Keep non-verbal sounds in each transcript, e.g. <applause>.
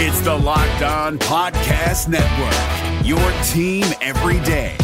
It's the Locked On Podcast Network, your team every day.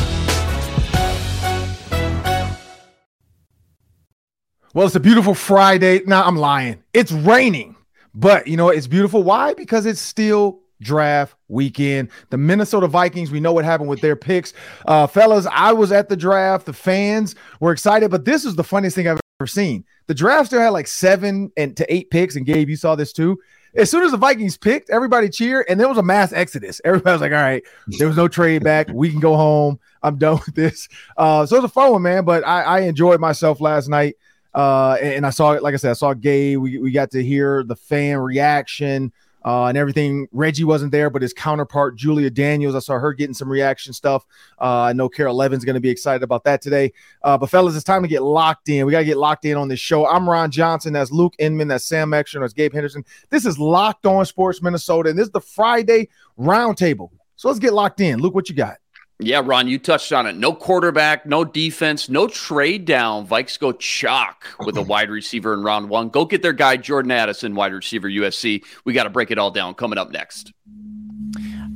Well, it's a beautiful Friday. Now I'm lying. It's raining, but you know it's beautiful. Why? Because it's still draft weekend. The Minnesota Vikings, we know what happened with their picks. Uh, fellas, I was at the draft. The fans were excited, but this is the funniest thing I've ever seen. The draft still had like seven and to eight picks, and Gabe, you saw this too. As soon as the Vikings picked, everybody cheered, and there was a mass exodus. Everybody was like, "All right, there was no trade back. We can go home. I'm done with this." Uh, so it was a fun one, man. But I, I enjoyed myself last night. Uh, and I saw it, like I said, I saw Gabe. We, we got to hear the fan reaction uh, and everything. Reggie wasn't there, but his counterpart, Julia Daniels, I saw her getting some reaction stuff. Uh, I know Carol Levin's going to be excited about that today. Uh, but, fellas, it's time to get locked in. We got to get locked in on this show. I'm Ron Johnson. That's Luke Inman. That's Sam Extra. That's Gabe Henderson. This is Locked On Sports Minnesota, and this is the Friday roundtable. So let's get locked in. Luke, what you got? Yeah, Ron, you touched on it. No quarterback, no defense, no trade down. Vikes go chalk with a <laughs> wide receiver in round one. Go get their guy, Jordan Addison, wide receiver, USC. We got to break it all down coming up next.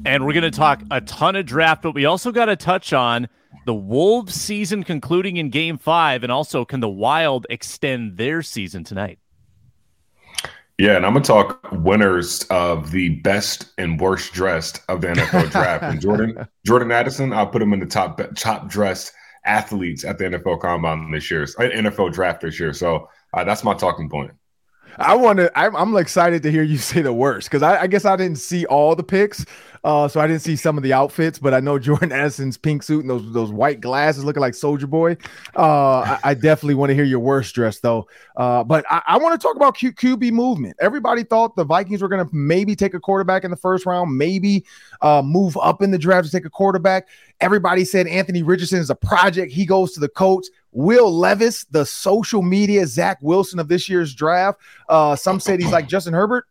And we're going to talk a ton of draft, but we also got to touch on the Wolves season concluding in game five. And also, can the Wild extend their season tonight? Yeah, and I'm gonna talk winners of the best and worst dressed of the NFL draft. And Jordan <laughs> Jordan Addison, I'll put him in the top top dressed athletes at the NFL Combine this year, uh, NFL draft this year. So uh, that's my talking point. I want to. I'm, I'm, excited to hear you <laughs> say the worst because I, I, guess I didn't see all the picks, uh, so I didn't see some of the outfits. But I know <laughs> Jordan Addison's pink suit and those those white glasses looking like Soldier Boy. Uh, I, I, definitely want to hear your worst dress though. Uh, but I, I want to talk about Q, QB movement. Everybody thought the Vikings were going to maybe take a quarterback in the first round, maybe uh, move up in the draft to take a quarterback. Everybody said Anthony Richardson is a project. He goes to the Colts. Will Levis, the social media Zach Wilson of this year's draft. Uh, some said he's like Justin Herbert.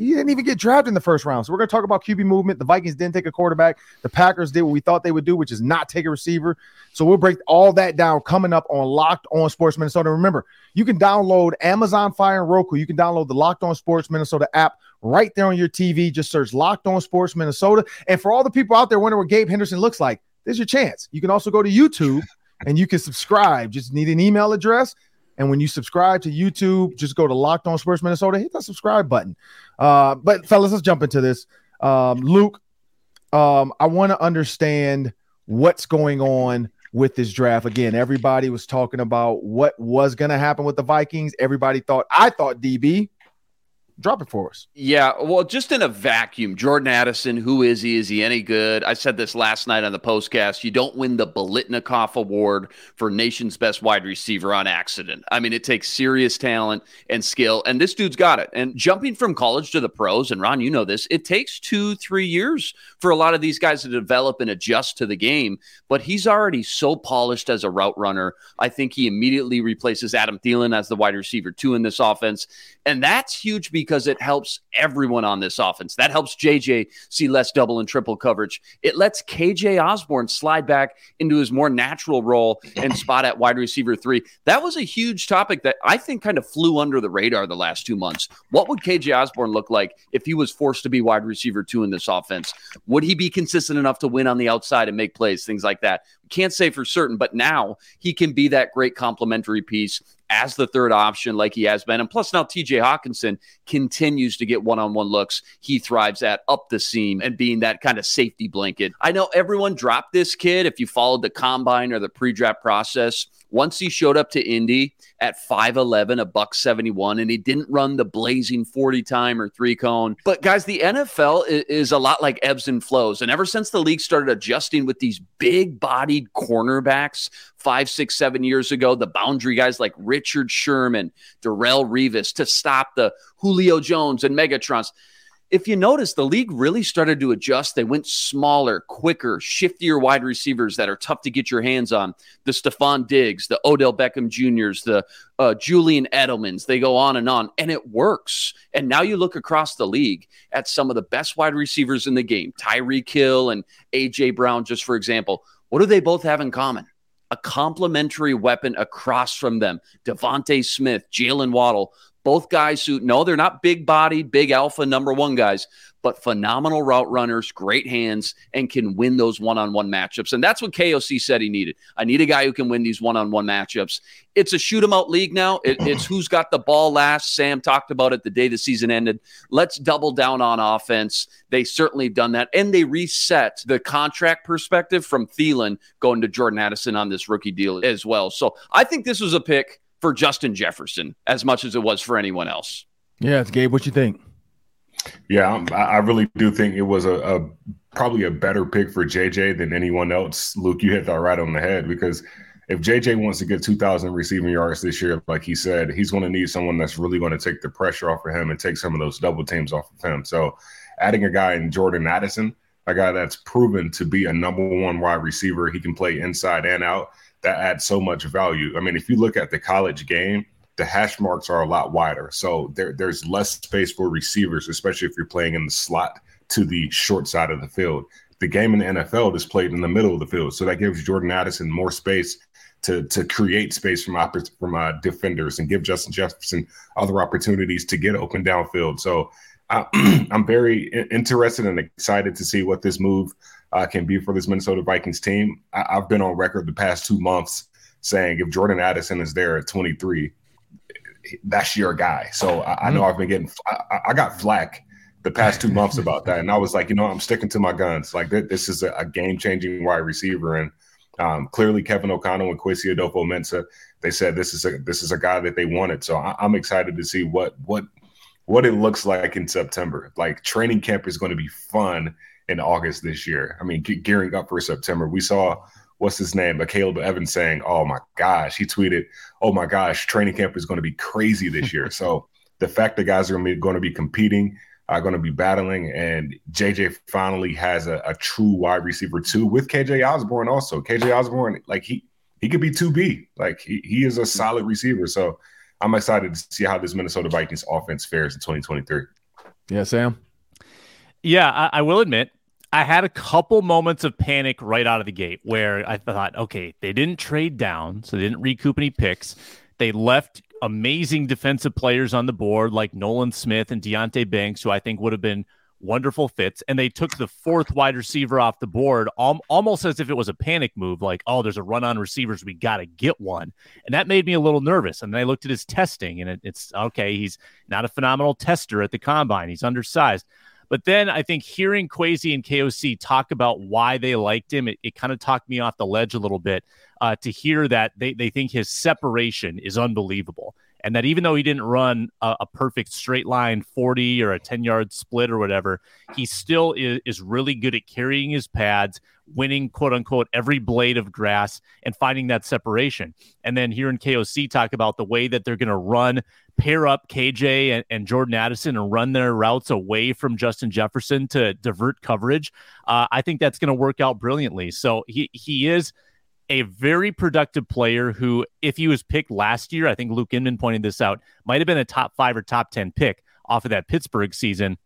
He didn't even get drafted in the first round. So we're going to talk about QB movement. The Vikings didn't take a quarterback. The Packers did what we thought they would do, which is not take a receiver. So we'll break all that down coming up on Locked On Sports Minnesota. Remember, you can download Amazon Fire and Roku. You can download the Locked On Sports Minnesota app right there on your TV. Just search Locked On Sports Minnesota. And for all the people out there wondering what Gabe Henderson looks like, there's your chance. You can also go to YouTube and you can subscribe. Just need an email address. And when you subscribe to YouTube, just go to Locked On Sports Minnesota, hit that subscribe button. Uh, but fellas, let's jump into this. Um, Luke, um, I want to understand what's going on with this draft. Again, everybody was talking about what was going to happen with the Vikings. Everybody thought, I thought DB, drop it for us. Yeah, well, just in a vacuum, Jordan Addison, who is he? Is he any good? I said this last night on the postcast. You don't win the Biletnikoff Award for nation's best wide receiver on accident. I mean, it takes serious talent and skill, and this dude's got it. And jumping from college to the pros, and Ron, you know this, it takes two, three years for a lot of these guys to develop and adjust to the game. But he's already so polished as a route runner. I think he immediately replaces Adam Thielen as the wide receiver two in this offense, and that's huge because because it helps everyone on this offense. That helps JJ see less double and triple coverage. It lets KJ Osborn slide back into his more natural role and <laughs> spot at wide receiver three. That was a huge topic that I think kind of flew under the radar the last two months. What would KJ Osborn look like if he was forced to be wide receiver two in this offense? Would he be consistent enough to win on the outside and make plays, things like that? Can't say for certain, but now he can be that great complementary piece as the third option, like he has been. And plus, now TJ Hockenson continues to get one on one looks. He thrives at up the seam and being that kind of safety blanket. I know everyone dropped this kid if you followed the combine or the pre draft process. Once he showed up to Indy at 5'11, a buck 71, and he didn't run the blazing 40 time or three cone. But guys, the NFL is a lot like ebbs and flows. And ever since the league started adjusting with these big bodied cornerbacks five, six, seven years ago, the boundary guys like Richard Sherman, Darrelle Revis to stop the Julio Jones and Megatrons if you notice, the league really started to adjust. They went smaller, quicker, shiftier wide receivers that are tough to get your hands on. The Stefon Diggs, the Odell Beckham Juniors, the uh, Julian Edelmans. They go on and on, and it works. And now you look across the league at some of the best wide receivers in the game, Tyreek Hill and AJ Brown, just for example. What do they both have in common? A complementary weapon across from them. DeVonta Smith, Jaylen Waddle, Both guys who, no, they're not big body, big alpha number one guys, but phenomenal route runners, great hands, and can win those one on one matchups. And that's what KOC said he needed. I need a guy who can win these one on one matchups. It's a shoot 'em out league now. It, it's who's got the ball last. Sam talked about it the day the season ended. Let's double down on offense. They certainly have done that. And they reset the contract perspective from Thielen going to Jordan Addison on this rookie deal as well. So I think this was a pick for Justin Jefferson as much as it was for anyone else. Yeah, it's Gabe. What you think? Yeah, I really do think it was a, a, probably a better pick for JJ than anyone else. Luke, you hit that right on the head because if JJ wants to get 2,000 receiving yards this year, like he said, he's going to need someone that's really going to take the pressure off of him and take some of those double teams off of him. So, adding a guy in Jordan Addison, a guy that's proven to be a number one wide receiver, he can play inside and out. That adds so much value. I mean, if you look at the college game the hash marks are a lot wider. So there, there's less space for receivers, especially if you're playing in the slot to the short side of the field. The game in the NFL is played in the middle of the field. So that gives Jordan Addison more space to to create space from from uh, defenders and give Justin Jefferson other opportunities to get open downfield. So uh, <clears throat> I'm very interested and excited to see what this move uh, can be for this Minnesota Vikings team. I- I've been on record the past two months saying if Jordan Addison is there at 23, that's your guy. So I, I know mm-hmm. I've been getting, I, I, got flack the past two months <laughs> about that, and I was like, you know, I'm sticking to my guns. Like this is a, a game changing wide receiver, and um, clearly Kevin O'Connell and Kwesi Adofo-Mensah, they said this is a this is a guy that they wanted. So I, I'm excited to see what what what it looks like in September. Like training camp is going to be fun in August this year. I mean, ge- gearing up for September. We saw what's his name, but Caleb Evans saying, "Oh my gosh," he tweeted, "Oh my gosh, training camp is going to be crazy this year." <laughs> so the fact that guys are going to be competing, uh, are going to be battling, and JJ finally has a, a true wide receiver too with KJ Osborn. Also, KJ Osborn, like he he could be two B, like he he is a mm-hmm. solid receiver. So I'm excited to see how this Minnesota Vikings offense fares in 2023. Yeah, Sam. Yeah, I, I will admit I had a couple moments of panic right out of the gate where I thought, okay, they didn't trade down, so they didn't recoup any picks. They left amazing defensive players on the board like Nolan Smith and Deonte Banks, who I think would have been wonderful fits. And they took the fourth wide receiver off the board al- almost as if it was a panic move, like, oh, there's a run on receivers. We got to get one. And that made me a little nervous. And then I looked at his testing, and it, it's okay, he's not a phenomenal tester at the combine, he's undersized. But then I think hearing Kwesi and KOC talk about why they liked him, it, it kind of talked me off the ledge a little bit uh, to hear that they, they think his separation is unbelievable. And that even though he didn't run a, a perfect straight line 40 or a 10 yard split or whatever, he still is, is really good at carrying his pads, winning quote unquote every blade of grass and finding that separation. And then hearing KOC talk about the way that they're going to run pair up KJ and, and, Jordan Addison and run their routes away from Justin Jefferson to divert coverage, uh, I think that's going to work out brilliantly. So he he is a very productive player who, if he was picked last year, I think Luke Inman pointed this out, might have been a top five or top ten pick off of that Pittsburgh season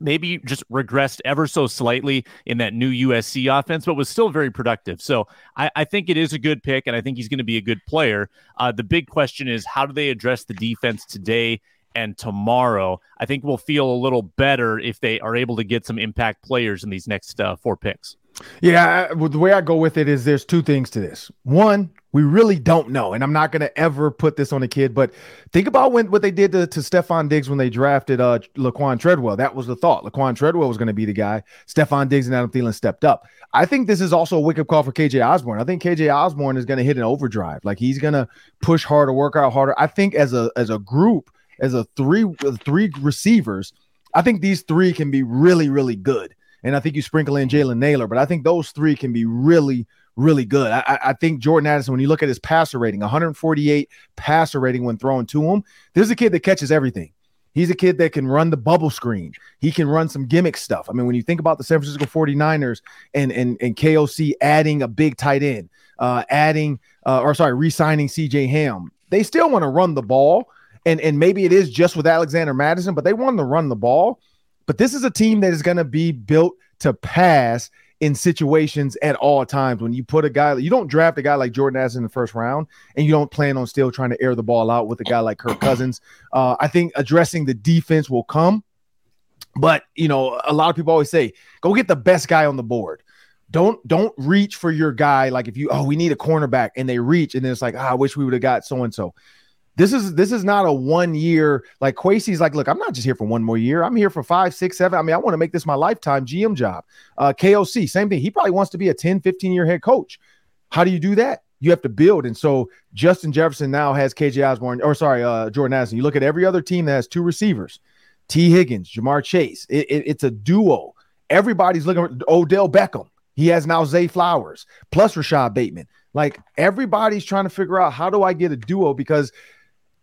maybe just regressed ever so slightly in that new USC offense, but was still very productive. So I, I think it is a good pick, and I think he's going to be a good player. Uh, the big question is how do they address the defense today and tomorrow? I think we'll feel a little better if they are able to get some impact players in these next uh, four picks. Yeah, the way I go with it is there's two things to this. One, we really don't know, and I'm not to ever put this on a kid, but think about when what they did to, to Stefon Diggs when they drafted uh, Laquan Treadwell. That was the thought. Laquan Treadwell was to be the guy. Stefon Diggs and Adam Thielen stepped up. I think this is also a wake up call for KJ Osborn. I think KJ Osborn is to hit an overdrive. Like he's to push harder, work out harder. I think as a as a group, as a three three receivers, I think these three can be really really good. And I think you sprinkle in Jalen Nailor, but I think those three can be really, really good. I, I, think Jordan Addison, when you look at his passer rating, 148 passer rating when thrown to him, this is a kid that catches everything. He's a kid that can run the bubble screen. He can run some gimmick stuff. I mean, when you think about the San Francisco 49ers and and, and KOC adding a big tight end, uh, adding uh, or sorry, re-signing CJ Ham, they still want to run the ball. And and maybe it is just with Alexander Mattison, but they want to run the ball. But this is a team that is going to be built to pass in situations at all times. When you put a guy, you don't draft a guy like Jordan Addison in the first round, and you don't plan on still trying to air the ball out with a guy like Kirk Cousins. Uh, I think addressing the defense will come, but you know, a lot of people always say, go get the best guy on the board. Don't don't reach for your guy like if you oh we need a cornerback and they reach and then it's like oh, I wish we would have got so and so. This is this is not a one year like Kwesi's like, look, I'm not just here for one more year. I'm here for five, six, seven. I mean, I want to make this my lifetime GM job. Uh, KOC, same thing. He probably wants to be a 10, 15 year head coach. How do you do that? You have to build. And so Justin Jefferson now has KJ Osborn, or sorry, uh, Jordan Addison. You look at every other team that has two receivers, Tee Higgins, Ja'Marr Chase. It, it, it's a duo. Everybody's looking for Odell Beckham. He has now Zay Flowers plus Rashod Bateman. Like everybody's trying to figure out how do I get a duo because –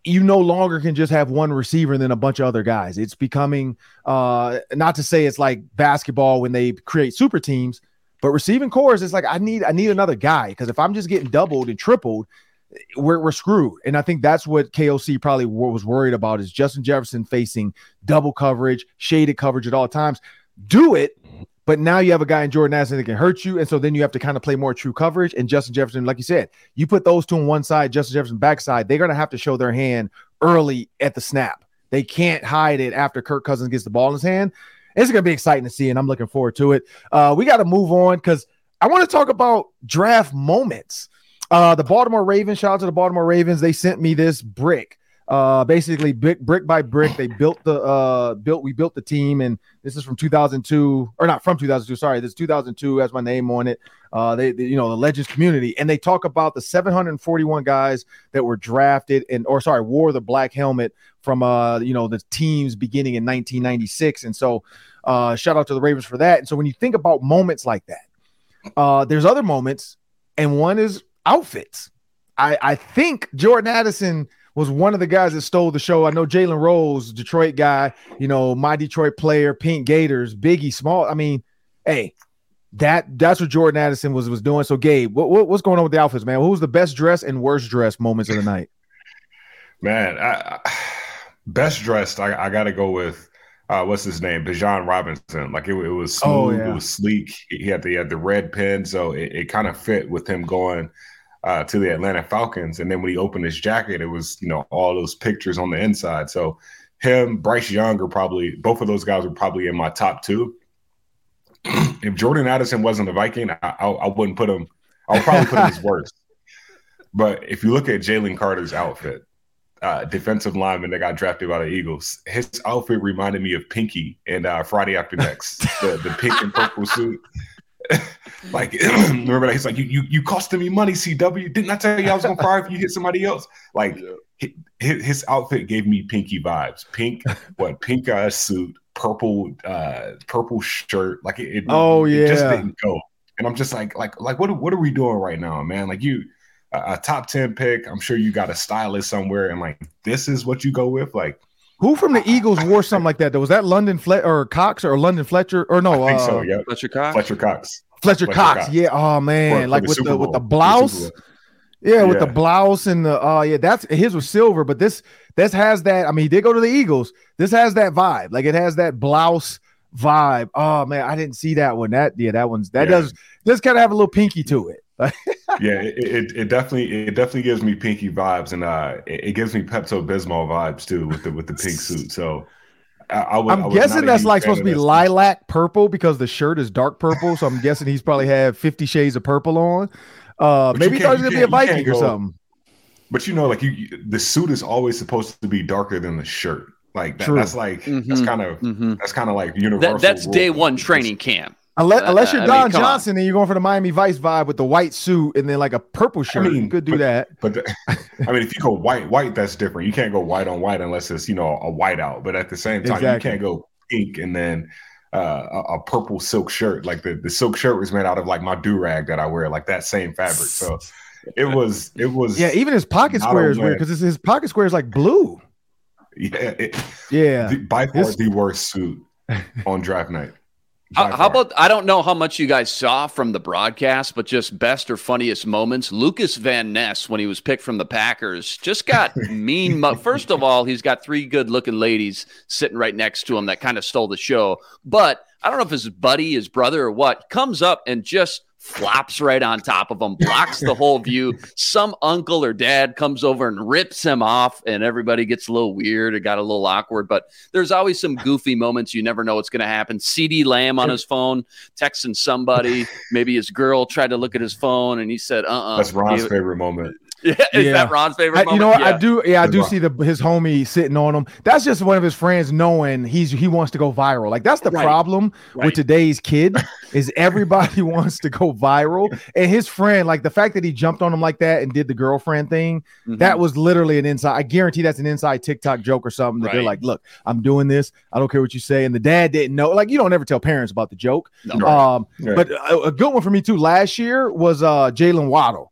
you no longer can just have one receiver and then a bunch of other guys. It's becoming uh not to say it's like basketball when they create super teams, but receiving cores it's like I need I need another guy because if I'm just getting doubled and tripled, we're, we're screwed. And I think that's what KOC probably was worried about is Justin Jefferson facing double coverage, shaded coverage at all times. Do it, but now you have a guy in Jordan Addison that can hurt you. And so then you have to kind of play more true coverage. And Justin Jefferson, like you said, you put those two on one side, Justin Jefferson backside, they're going to have to show their hand early at the snap. They can't hide it after Kirk Cousins gets the ball in his hand. It's going to be exciting to see, and I'm looking forward to it. Uh, we got to move on because I want to talk about draft moments. Uh, the Baltimore Ravens, shout out to the Baltimore Ravens. They sent me this brick uh basically brick brick by brick they <sighs> built the uh built we built the team and this is from 2002 or not from 2002 sorry this 2002 has my name on it. Uh they, they, you know the legends community and they talk about the 741 guys that were drafted and or sorry wore the black helmet from uh you know the teams beginning in 1996 and so uh shout out to the ravens for that. And so when you think about moments like that uh there's other moments and one is outfits. I i think jordan addison was one of the guys that stole the show. I know Jalen Rose, Detroit guy, you know, my Detroit player, Pink Gators, Biggie Small. I mean, hey, that that's what Jordan Addison was was doing. So, Gabe, what, what what's going on with the outfits, man? Who was the best dress and worst dress moments of the night? Man, I, I, best dressed, I, I got to go with uh, what's his name, Bijan Robinson. Like it, it was oh, smooth, oh, yeah. it was sleek. He had the he had the red pen, so it, it kind of fit with him going uh, to the Atlanta Falcons. And then when he opened his jacket, it was, you know, all those pictures on the inside. So him, Bryce Young are probably, both of those guys were probably in my top two. <clears throat> if Jordan Addison wasn't a Viking, I, I, I wouldn't put him, I would probably put him as <laughs> worst. But if you look at Jalen Carter's outfit, uh, defensive lineman that got drafted by the Eagles, his outfit reminded me of Pinky and uh, Friday After Next, the, the pink and purple suit. <laughs> like <clears throat> remember that? He's like you you you costing me money cw didn't i tell you i was gonna fire if you hit somebody else? Like yeah. his, his, outfit gave me pinky vibes. Pink <laughs> what pink uh, suit purple uh purple shirt. Like it, it oh yeah it just didn't go. And i'm just like like like what what are we doing right now man? Like you a, a top 10 pick. I'm sure you got a stylist somewhere. And like this is what you go with? Like who from the Eagles wore something like that? Though was that London Fle- or Cox or London Fletcher or no? I think uh, so. Yeah, Fletcher Cox. Fletcher Cox. Fletcher, Fletcher Cox. Cox. Yeah. Oh man, for, like for with the, with the blouse. Yeah, yeah, with the blouse and the oh uh, yeah, that's his was silver, but this this has that. I mean, he did go to the Eagles. This has that vibe. Like it has that blouse vibe. Oh man, I didn't see that one. That yeah, that one's that yeah. does does kind of have a little pinky to it. Yeah, it, it, it, definitely it definitely gives me pinky vibes, and uh, it, it gives me Pepto Bismol vibes too with the with the pink suit. So I, am guessing that's like supposed to be lilac purple because the shirt is dark purple. So I'm guessing he's probably had Fifty Shades of Purple on. Uh, maybe he thought he was gonna be a Viking or something. But you know, like you, the suit is always supposed to be darker than the shirt. Like that, that's like mm-hmm. that's kind of mm-hmm. that's kind of like universal. That, that's day one training camp. Unless, unless you're Don I mean, Johnson on. and you're going for the Miami Vice vibe with the white suit and then like a purple shirt, I mean, you could do but, that. But the, <laughs> I mean, if you go white, white, that's different. You can't go white on white unless it's you know a white out. But at the same time, exactly. you can't go pink and then uh, a, a, purple silk shirt. Like the, the silk shirt was made out of like my do rag that I wear, like that same fabric. So it was it was yeah. Even his pocket square is weird because his pocket square is like blue. <laughs> Yeah, it, yeah. The, by far his, the worst suit on draft night. How, how, about I don't know how much you guys saw from the broadcast, but just best or funniest moments. Lucas Van Ness, when he was picked from the Packers, just got <laughs> mean. First of all, he's got three good looking ladies sitting right next to him that kind of stole the show. But I don't know if his buddy, his brother, or what, comes up and just flops right on top of him, blocks the whole view. Some uncle or dad comes over and rips him off, and everybody gets a little weird. It got a little awkward, but there's always some goofy moments. You never know what's going to happen. CeeDee Lamb on his phone, texting somebody. Maybe his girl tried to look at his phone, and he said, "Uh, uh That's Ron's favorite moment. Yeah, is yeah. that Ron's favorite? I, you know what? Yeah. I do. Yeah, I do see the his homie sitting on him. That's just one of his friends knowing he's he wants to go viral. Like that's the right. problem right. with today's kid <laughs> is everybody wants to go viral, and his friend, like the fact that he jumped on him like that and did the girlfriend thing, mm-hmm. that was literally an inside. I guarantee that's an inside TikTok joke or something that right. they're like, "Look, I'm doing this. I don't care what you say." And the dad didn't know. Like you don't ever tell parents about the joke. No. Um, but a, a good one for me too. Last year was uh Jaylen Waddle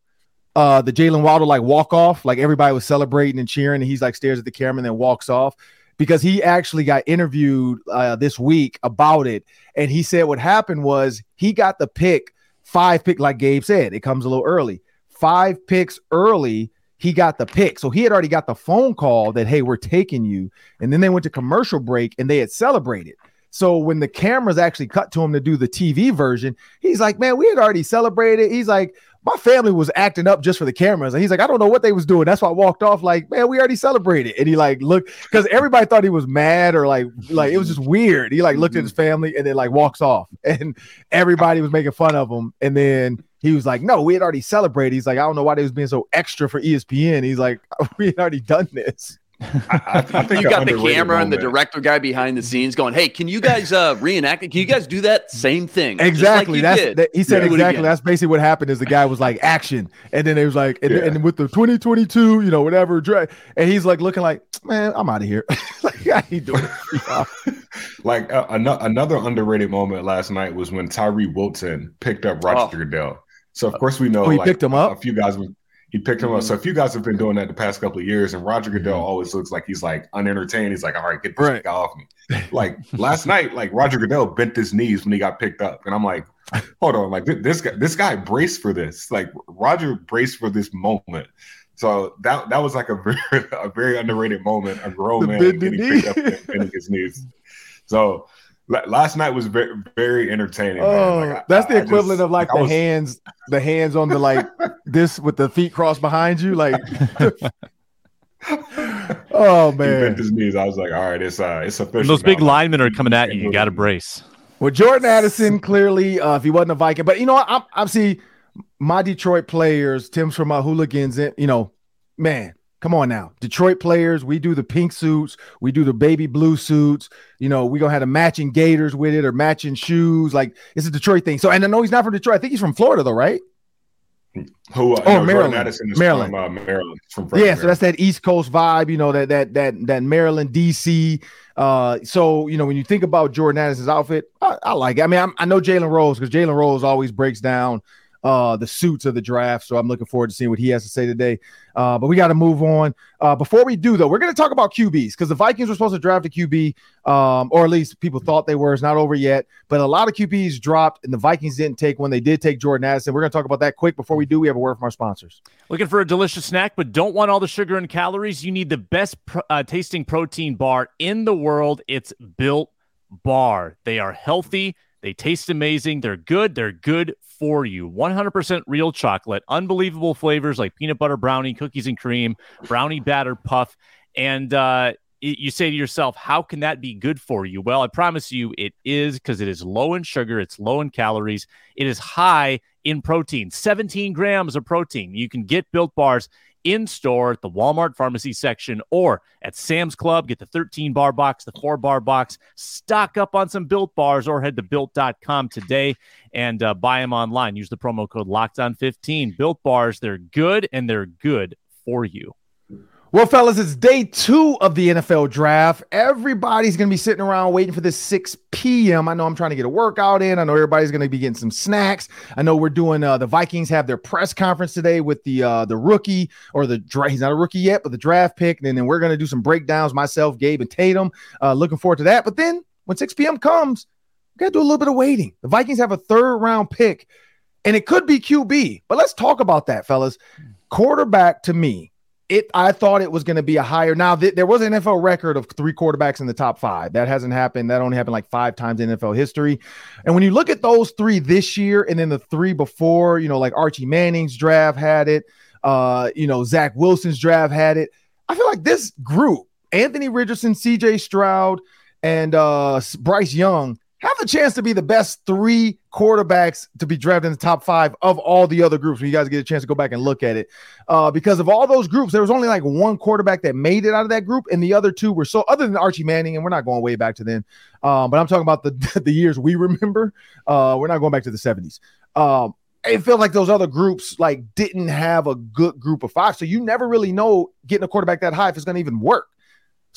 uh the Jaylen Waddle like walk off, like everybody was celebrating and cheering, and he's like stares at the camera and then walks off because he actually got interviewed uh, this week about it, and he said what happened was he got the pick five pick, like Gabe said, it comes a little early, five picks early. He got the pick, so he had already got the phone call that hey, we're taking you, and then they went to commercial break and they had celebrated. So when the cameras actually cut to him to do the TV version, he's like, "Man, we had already celebrated." He's like, my family was acting up just for the cameras. And he's like, I don't know what they was doing. That's why I walked off like, man, we already celebrated. And he like looked because everybody thought he was mad or like like it was just weird. He like looked at his mm-hmm. family and then like walks off. <laughs> And everybody was making fun of him. And then he was like, No, we had already celebrated. He's like, I don't know why they was being so extra for ESPN. He's like, <laughs> We had already done this. I, I think you got the camera and the director guy behind the scenes going, "Hey, can you guys uh, reenact it? Can you guys do that same thing?" Exactly. Like That's that, he said yeah. exactly. That's basically what happened. Is the guy was like action, and then it was like, and, yeah. and with the 2022, you know, whatever, and he's like looking like, man, I'm out of here. <laughs> like I ain't doing it. <laughs> like uh, another underrated moment last night was when Tyree Wilson picked up Roger oh. Goodell. So of course we know oh, he like, picked him up. A few guys he picked him up. So if you guys have been doing that the past couple of years, and Roger Goodell mm-hmm. always looks like he's like unentertained. He's like, all right, get this right. guy off me. <laughs> Like last night, like Roger Goodell bent his knees when he got picked up, and I'm like, hold on, like this guy, this guy braced for this. Like Roger braced for this moment. So that that was like a <laughs> very a very underrated moment. A grown the man getting picked up and bending his knees. So last night was very very entertaining. Oh, like, that's I, the equivalent just, of like, like the was... hands, the hands on the like <laughs> this with the feet crossed behind you, like. <laughs> oh man, he bent his knees. I was like, all right, it's uh, it's official. When those big linemen are coming at you. You got to brace. Well, Jordan Addison clearly, uh, if he wasn't a Viking, but you know, I'm I'm see my Detroit players, Tim's from my hooligans, and you know, man, Come on now, Detroit players. We do the pink suits, we do the baby blue suits. You know, we gonna have the matching Gators with it or matching shoes. Like it's a Detroit thing. So, and I know he's not from Detroit. I think he's from Florida, though, right? Who? Uh, oh, no, Maryland. Maryland. From, uh, Maryland. From yeah, Maryland. so that's that East Coast vibe. You know that that that that Maryland, DC. Uh, so you know when you think about Jordan Addison's outfit, I, I like it. I mean, I'm, i know Jalen Rose because Jalen Rose always breaks down uh, the suits of the draft. So I'm looking forward to seeing what he has to say today. Uh, but we got to move on. Uh, before we do, though, we're going to talk about QBs because the Vikings were supposed to draft a QB, um, or at least people thought they were. It's not over yet. But a lot of QBs dropped, and the Vikings didn't take one. They did take Jordan Addison. We're going to talk about that quick. Before we do, we have a word from our sponsors. Looking for a delicious snack, but don't want all the sugar and calories? You need the best uh, tasting protein bar in the world. It's Built Bar. They are healthy they taste amazing. They're good. They're good for you. 100% real chocolate, unbelievable flavors like peanut butter brownie, cookies and cream, brownie batter puff. And uh, you say to yourself, how can that be good for you? Well, I promise you it is because it is low in sugar, it's low in calories, it is high in protein 17 grams of protein. You can get built bars in store at the Walmart pharmacy section or at Sam's Club. Get the 13 bar box, the four bar box, stock up on some built bars, or head to built.com today and uh, buy them online. Use the promo code locked on 15. Built bars, they're good and they're good for you. Well, fellas, it's day two of the NFL draft. Everybody's going to be sitting around waiting for this 6 p.m. I know I'm trying to get a workout in. I know everybody's going to be getting some snacks. I know we're doing uh, the Vikings have their press conference today with the uh, the rookie or the draft. he's not a rookie yet, but the draft pick. And then we're going to do some breakdowns myself, Gabe, and Tatum. Uh, looking forward to that. But then when 6 p.m. comes, we got to do a little bit of waiting. The Vikings have a third round pick, and it could be QB. But let's talk about that, fellas. Quarterback to me it I thought it was going to be a higher. Now th- there was an NFL record of three quarterbacks in the top five. That hasn't happened. That only happened like five times in NFL history. And when you look at those three this year, and then the three before, you know, like Archie Manning's draft had it. Uh, you know, Zach Wilson's draft had it. I feel like this group, Anthony Richardson, C.J. Stroud, and uh, Bryce Young have the chance to be the best three quarterbacks to be drafted in the top five of all the other groups. When you guys get a chance to go back and look at it, uh, because of all those groups, there was only like one quarterback that made it out of that group, and the other two were so. Other than Archie Manning, and we're not going way back to then, um, but I'm talking about the <laughs> the years we remember. Uh, we're not going back to the 70s. Um, it felt like those other groups like didn't have a good group of five, so you never really know getting a quarterback that high if it's going to even work.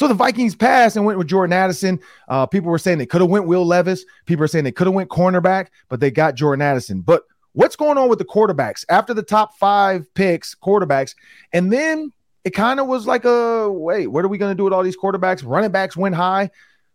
So the Vikings passed and went with Jordan Addison. Uh, people were saying they could have went Will Levis. People were saying they could have went cornerback, but they got Jordan Addison. But what's going on with the quarterbacks after the top five picks, quarterbacks, and then it kind of was like a wait, what are we going to do with all these quarterbacks? Running backs went high.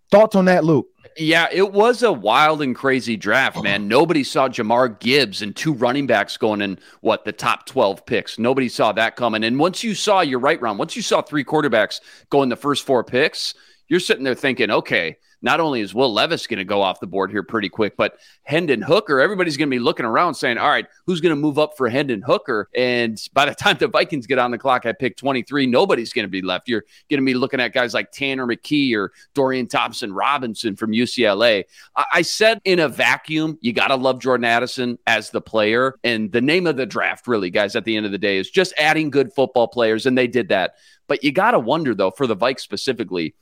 Thoughts on that, Luke? Yeah, it was a wild and crazy draft, man. <sighs> Nobody saw Jahmyr Gibbs and two running backs going in what the top 12 picks. Nobody saw that coming. And once you saw, you're right, round, once you saw three quarterbacks go in the first four picks, you're sitting there thinking, okay, not only is Will Levis going to go off the board here pretty quick, but Hendon Hooker, everybody's going to be looking around saying, all right, who's going to move up for Hendon Hooker? And by the time the Vikings get on the clock at pick 23, nobody's going to be left. You're going to be looking at guys like Tanner McKee or Dorian Thompson Robinson from UCLA. I, I said in a vacuum, you got to love Jordan Addison as the player. And the name of the draft, really, guys, at the end of the day, is just adding good football players. And they did that. But you got to wonder, though, for the Vikes specifically,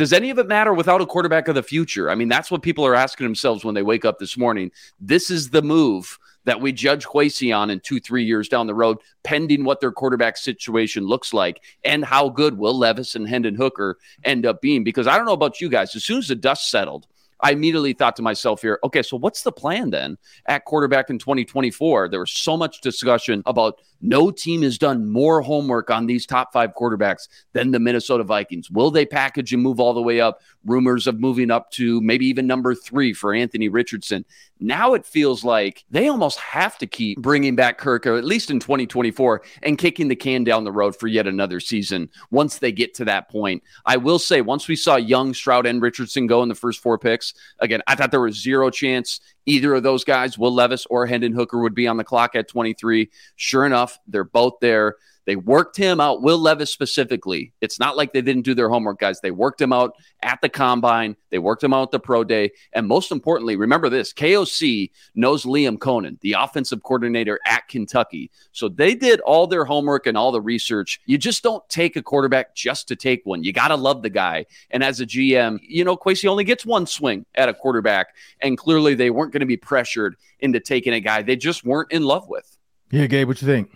does any of it matter without a quarterback of the future? I mean, that's what people are asking themselves when they wake up this morning. This is the move that we judge Kwesi on in two, three years down the road, pending what their quarterback situation looks like and how good will Levis and Hendon Hooker end up being. Because I don't know about you guys, as soon as the dust settled, I immediately thought to myself here, okay, so what's the plan then at quarterback in 2024? There was so much discussion about no team has done more homework on these top five quarterbacks than the Minnesota Vikings. Will they package and move all the way up? Rumors of moving up to maybe even number three for Anthony Richardson. Now it feels like they almost have to keep bringing back Kirk, or at least in 2024, and kicking the can down the road for yet another season once they get to that point. I will say, once we saw Young, Stroud, and Richardson go in the first four picks, again, I thought there was zero chance either of those guys, Will Levis or Hendon Hooker, would be on the clock at 23. Sure enough, they're both there. They worked him out, Will Levis specifically. It's not like they didn't do their homework, guys. They worked him out at the combine, they worked him out at the pro day. And most importantly, remember this KOC knows Liam Coen, the offensive coordinator at Kentucky. So they did all their homework and all the research. You just don't take a quarterback just to take one. You got to love the guy. And as a GM, you know, Kwesi only gets one swing at a quarterback. And clearly they weren't going to be pressured into taking a guy they just weren't in love with. Yeah, Gabe, what you think?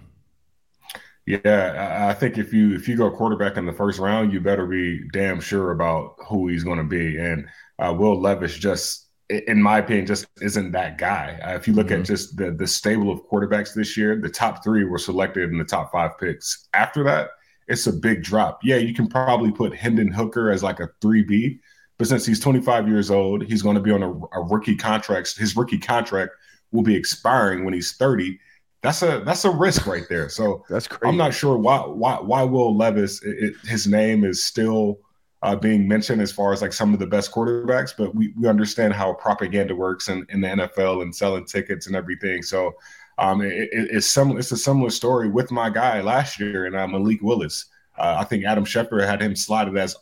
Yeah, I think if you if you go quarterback in the first round, you better be damn sure about who he's going to be. And uh, Will Levis just, in my opinion, just isn't that guy. Uh, if you look mm-hmm. at just the the stable of quarterbacks this year, the top three were selected in the top five picks. After that, it's a big drop. Yeah, you can probably put Hendon Hooker as like a three B, but since he's 25 years old, he's going to be on a, a rookie contract. His rookie contract will be expiring when he's 30 that's a that's a risk right there. So <laughs> that's crazy. I'm not sure why why why Will Levis it, it, his name is still uh, being mentioned as far as like some of the best quarterbacks, but we, we understand how propaganda works in, in the NFL and selling tickets and everything. So um, it, it's some it's a similar story with my guy last year and uh, Malik Willis. Uh, I think Adam Schefter had him slotted as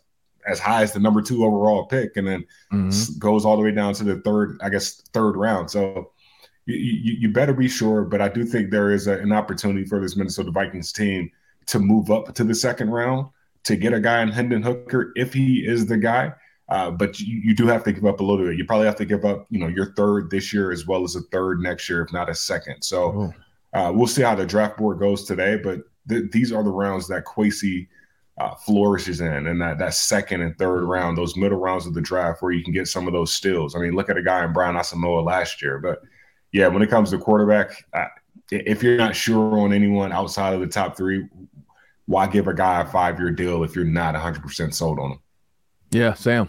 as high as the number two overall pick, and then mm-hmm. goes all the way down to the third, I guess, third round. So you, you, you better be sure. But I do think there is a, an opportunity for this Minnesota Vikings team to move up to the second round to get a guy in Hendon Hooker if he is the guy. Uh, but you, you, do have to give up a little bit. You probably have to give up, you know, your third this year as well as a third next year, if not a second. So uh, we'll see how the draft board goes today. But th- these are the rounds that Kwesi uh, flourishes in, and that that second and third round, those middle rounds of the draft, where you can get some of those steals. I mean, look at a guy in Brian Asamoah last year, but yeah, when it comes to quarterback, if you're not sure on anyone outside of the top three, why give a guy a five year deal if you're not 100% sold on him? Yeah, Sam.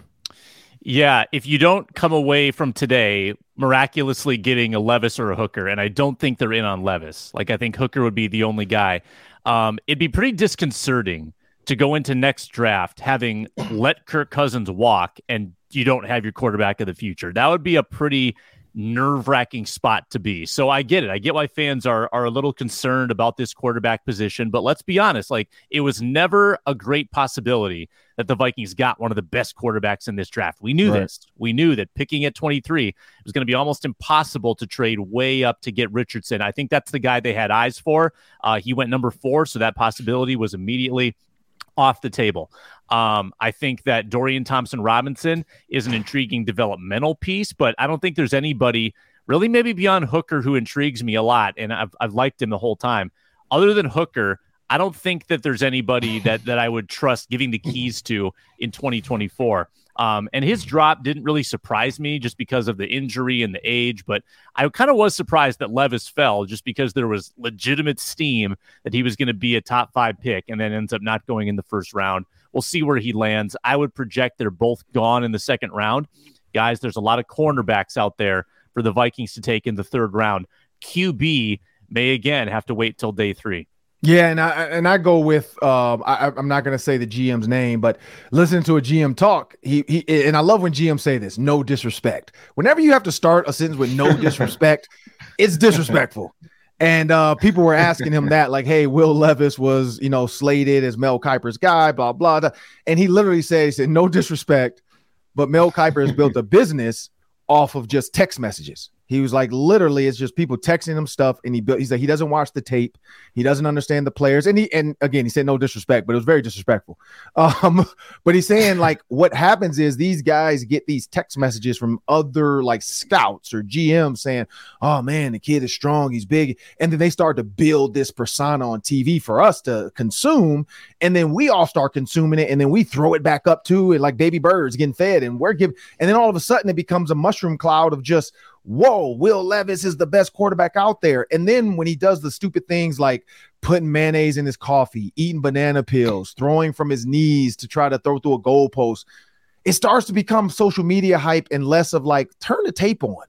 Yeah, if you don't come away from today miraculously getting a Levis or a Hooker, and I don't think they're in on Levis. Like I think Hooker would be the only guy. Um, it'd be pretty disconcerting to go into next draft having let Kirk Cousins walk and you don't have your quarterback of the future. That would be a pretty nerve wracking spot to be. So I get it. I get why fans are are a little concerned about this quarterback position. But let's be honest, like it was never a great possibility that the Vikings got one of the best quarterbacks in this draft. We knew right. this. We knew that picking at 23 was going to be almost impossible to trade way up to get Richardson. I think that's the guy they had eyes for. Uh, he went number four, so that possibility was immediately off the table. Um, I think that Dorian Thompson Robinson is an intriguing developmental piece, but I don't think there's anybody really, maybe beyond Hooker, who intrigues me a lot, and I've, I've liked him the whole time. Other than Hooker, I don't think that there's anybody that that I would trust giving the keys to in 2024. Um, and his drop didn't really surprise me just because of the injury and the age, but I kind of was surprised that Levis fell just because there was legitimate steam that he was going to be a top five pick and then ends up not going in the first round. We'll see where he lands. I would project they're both gone in the second round. Guys, there's a lot of cornerbacks out there for the Vikings to take in the third round. QB may again have to wait till day three. Yeah, and I and I go with um, I, am not going to say the GM's name, but listening to a GM talk, he he and I love when GM say this: no disrespect. Whenever you have to start a sentence with no <laughs> disrespect, it's disrespectful. And uh, people were asking him that, like, "Hey, Will Levis was you know slated as Mel Kiper's guy, blah blah,", blah. and he literally said, "He said no disrespect, but Mel Kiper has built a business off of just text messages." He was like, literally, it's just people texting him stuff, and he built. He's like, he doesn't watch the tape, he doesn't understand the players, and he and again, he said no disrespect, but it was very disrespectful. <laughs> Um, but he's saying like, <laughs> what happens is these guys get these text messages from other like scouts or GMs saying, "Oh man, the kid is strong, he's big," and then they start to build this persona on TV for us to consume, and then we all start consuming it, and then we throw it back up to it like baby birds getting fed, and we're giving, and then all of a sudden it becomes a mushroom cloud of just whoa, Will Levis is the best quarterback out there. And then when he does the stupid things like putting mayonnaise in his coffee, eating banana peels, throwing from his knees to try to throw through a goalpost, it starts to become social media hype and less of like turn the tape on.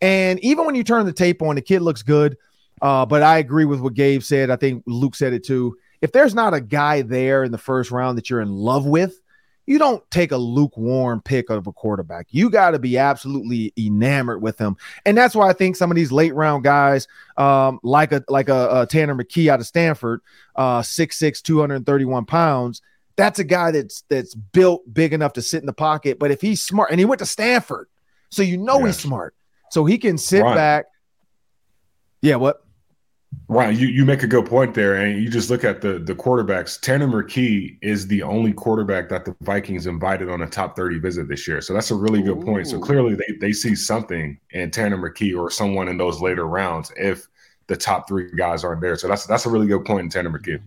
And even when you turn the tape on, the kid looks good. Uh, but I agree with what Gabe said. I think Luke said it too. If there's not a guy there in the first round that you're in love with, you don't take a lukewarm pick of a quarterback. You got to be absolutely enamored with him, and that's why I think some of these late round guys, um, like a like a, a Tanner McKee out of Stanford, uh, 6'6", 231 pounds. That's a guy that's that's built big enough to sit in the pocket. But if he's smart, and he went to Stanford, so you know he's smart, so he can sit right. back. Yeah, what? Right, you, you make a good point there, and you just look at the the quarterbacks. Tanner McKee is the only quarterback that the Vikings invited on a top thirty visit this year, so that's a really good Ooh. point. So clearly, they they see something in Tanner McKee or someone in those later rounds if the top three guys aren't there. So that's that's a really good point in Tanner McKee.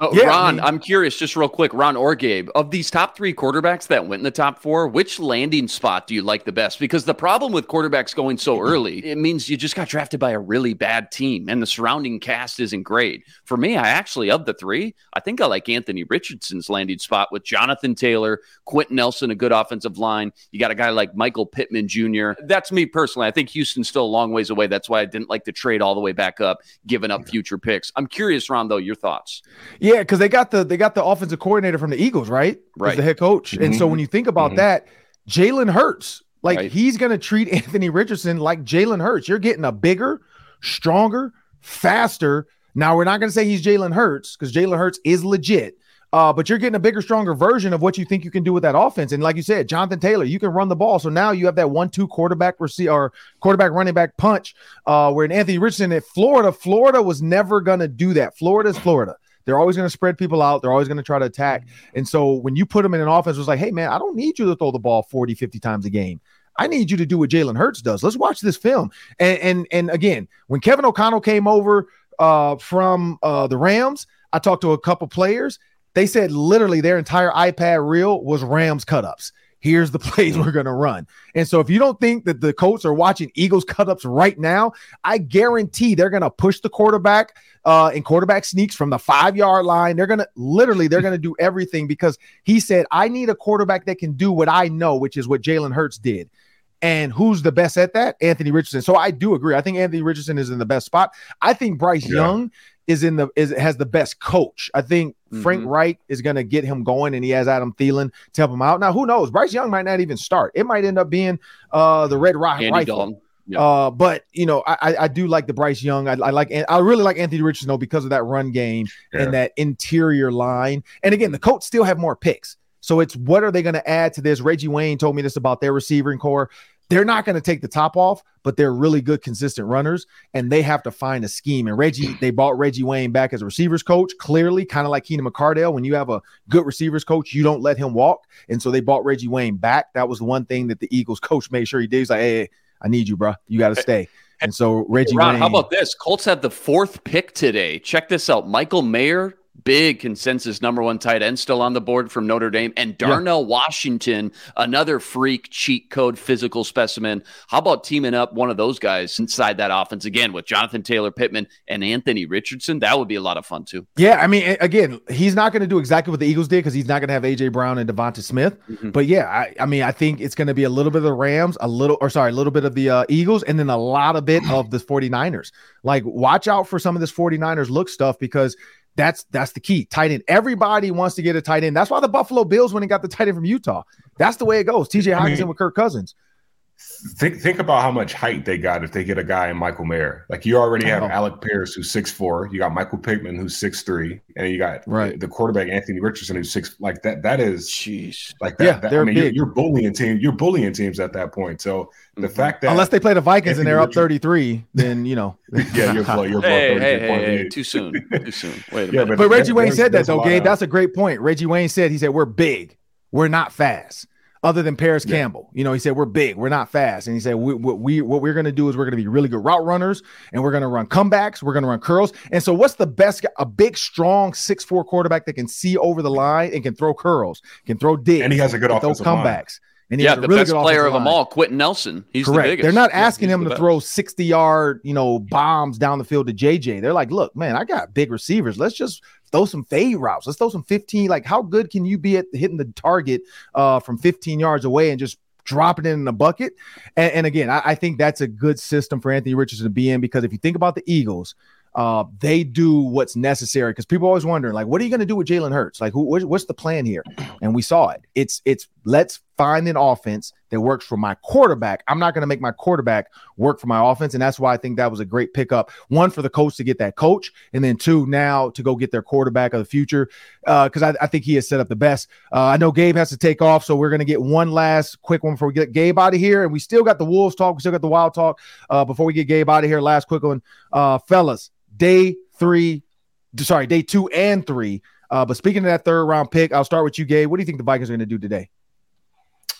Oh, yeah, Ron, I am curious, just real quick, Ron or Gabe, of these top three quarterbacks that went in the top four, which landing spot do you like the best? Because the problem with quarterbacks going so <clears throat> early, it means you just got drafted by a really bad team and the surrounding cast isn't great. For me, I actually, of the three, I think I like Anthony Richardson's landing spot with Jonathan Taylor, Quenton Nelson, a good offensive line. You got a guy like Michael Pittman Jr. That's me personally. I think Houston's still a long ways away. That's why I didn't like to trade all the way back up, giving up future picks. I'm curious, Ron, though, your thoughts. Yeah, because they got the they got the offensive coordinator from the Eagles, right? Right. the head coach. Mm-hmm. And so when you think about mm-hmm. that, Jalen Hurts, like right. he's gonna treat Anthony Richardson like Jalen Hurts. You're getting a bigger, stronger, faster. Now we're not gonna say he's Jalen Hurts because Jalen Hurts is legit. Uh, but you're getting a bigger, stronger version of what you think you can do with that offense. And like you said, Jonathan Taylor, you can run the ball. So now you have that one-two quarterback receiver or quarterback running back punch. Uh, where in Anthony Richardson at Florida, Florida was never gonna do that. Florida's Florida. They're always going to spread people out. They're always going to try to attack. And so when you put them in an offense, it's like, hey, man, I don't need you to throw the ball 40, 50 times a game. I need you to do what Jalen Hurts does. Let's watch this film. And and, and again, when Kevin O'Connell came over uh, from uh, the Rams, I talked to a couple players. They said literally their entire iPad reel was Rams cutups here's the <laughs> plays we're going to run. And so if you don't think that the Colts are watching Eagles cutups right now, I guarantee they're going to push the quarterback uh, in quarterback sneaks from the five yard line. They're going to literally, they're going to do everything because he said, I need a quarterback that can do what I know, which is what Jalen Hurts did. And who's the best at that? Anthony Richardson. So I do agree. I think Anthony Richardson is in the best spot. I think Bryce Yeah. Young is in the is has the best coach. I think Frank Mhm. Reich is going to get him going, and he has Adam Thielen to help him out. Now, who knows? Bryce Young might not even start. It might end up being uh the Red Rock Andy Rifle. Dalton. Yeah. Uh, but you know, I I- I do like the Bryce Young. I, I like I really like Anthony Richardson though because of that run game Yeah. and that interior line. And again, the Colts still have more picks. So it's what are they going to add to this? Reggie Wayne told me this about their receiving core. They're not going to take the top off, but they're really good, consistent runners, and they have to find a scheme. And Reggie, they bought Reggie Wayne back as a receivers coach, clearly, kind of like Keenan McCardell. When you have a good receivers coach, you don't let him walk. And so they bought Reggie Wayne back. That was the one thing that the Eagles coach made sure he did. He's like, hey, I need you, bro. You got to stay. And so Reggie Ron, Wayne. how about this? Colts have the fourth pick today. Check this out. Michael Mayer, big consensus number one tight end, still on the board from Notre Dame, and Darnell Washington, another freak cheat code physical specimen. How about teaming up one of those guys inside that offense again with Jonathan Taylor Pittman and Anthony Richardson? That would be a lot of fun too. Yeah, I mean, again, he's not going to do exactly what the Eagles did because he's not going to have AJ Brown and DeVonta Smith. Mhm. But yeah, I, I mean, I think it's going to be a little bit of the Rams, a little, or sorry, a little bit of the uh, Eagles, and then a lot of bit of the 49ers. Like, watch out for some of this 49ers look stuff because that's that's the key. Tight end. Everybody wants to get a tight end. That's why the Buffalo Bills went and got the tight end from Utah. That's the way it goes. TJ Hockenson with Kirk Cousins. Think think about how much height they got if they get a guy in Michael Mayer. Like you already have I know. Alec Pierce who's six four, you got Michael Pittman who's six three, and you got Right. the quarterback Anthony Richardson who's six. Like that that is Jeez. like that. Yeah, that- they're I mean, you're, you're bullying team. You're bullying teams at that point. So the Mhm. fact that Unless they play the Vikings and they're up 33, then you know. <laughs> yeah, you're below, you're below Hey, hey, hey, hey, too soon. Too soon. Wait a Yeah, minute. But Reggie Wayne said that though, lot Gabe. of- That's a great point. Reggie Wayne said he said we're big, we're not fast. Other than Paris Yeah. Campbell, you know, he said we're big, we're not fast, and he said we, what we what we're going to do is we're going to be really good route runners, and we're going to run comebacks, we're going to run curls. And so, what's the best? A big, strong six four quarterback that can see over the line and can throw curls, can throw digs, and he has a good can throw offensive line. comebacks, and he yeah, a the really best good player of them all, Quenton Nelson. He's Correct. the biggest. They're not asking he's him to best. throw 60 yard, you know, bombs down the field to JJ. They're like, look, man, I got big receivers. Let's just throw some fade routes. Let's throw some 15. Like, how good can you be at hitting the target uh, from 15 yards away and just dropping it in the bucket? And, and again, I, I think that's a good system for Anthony Richardson to be in because if you think about the Eagles, uh, they do what's necessary because people always wondering, like, what are you going to do with Jalen Hurts? Like, who, what's the plan here? And we saw it. It's it's let's find an offense that works for my quarterback. I'm not going to make my quarterback work for my offense, and that's why I think that was a great pickup. One for the coach to get that coach, and then two now to go get their quarterback of the future because I, I think he has set up the best. Uh, I know Gabe has to take off, so we're going to get one last quick one before we get Gabe out of here, and we still got the Wolves talk, we still got the Wild talk. Uh, before we get Gabe out of here, last quick one, uh, fellas. Day three, sorry, day two and three. Uh, but speaking of that third round pick, I'll start with you, Gabe. What do you think the Vikings are going to do today?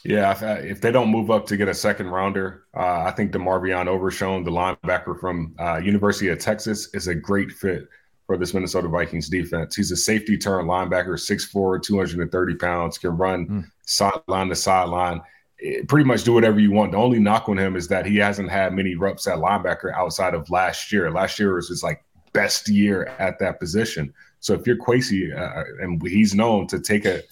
Yeah, if, uh, if they don't move up to get a second rounder, uh, I think DeMarvion Overshown, the linebacker from uh, University of Texas, is a great fit for this Minnesota Vikings defense. He's a safety turn linebacker, 6'4", 230 pounds, can run Mm. sideline to sideline. Eh, Pretty much do whatever you want. The only knock on him is that he hasn't had many reps at linebacker outside of last year. Last year was his like best year at that position. So if you're Kwesi, uh, and he's known to take a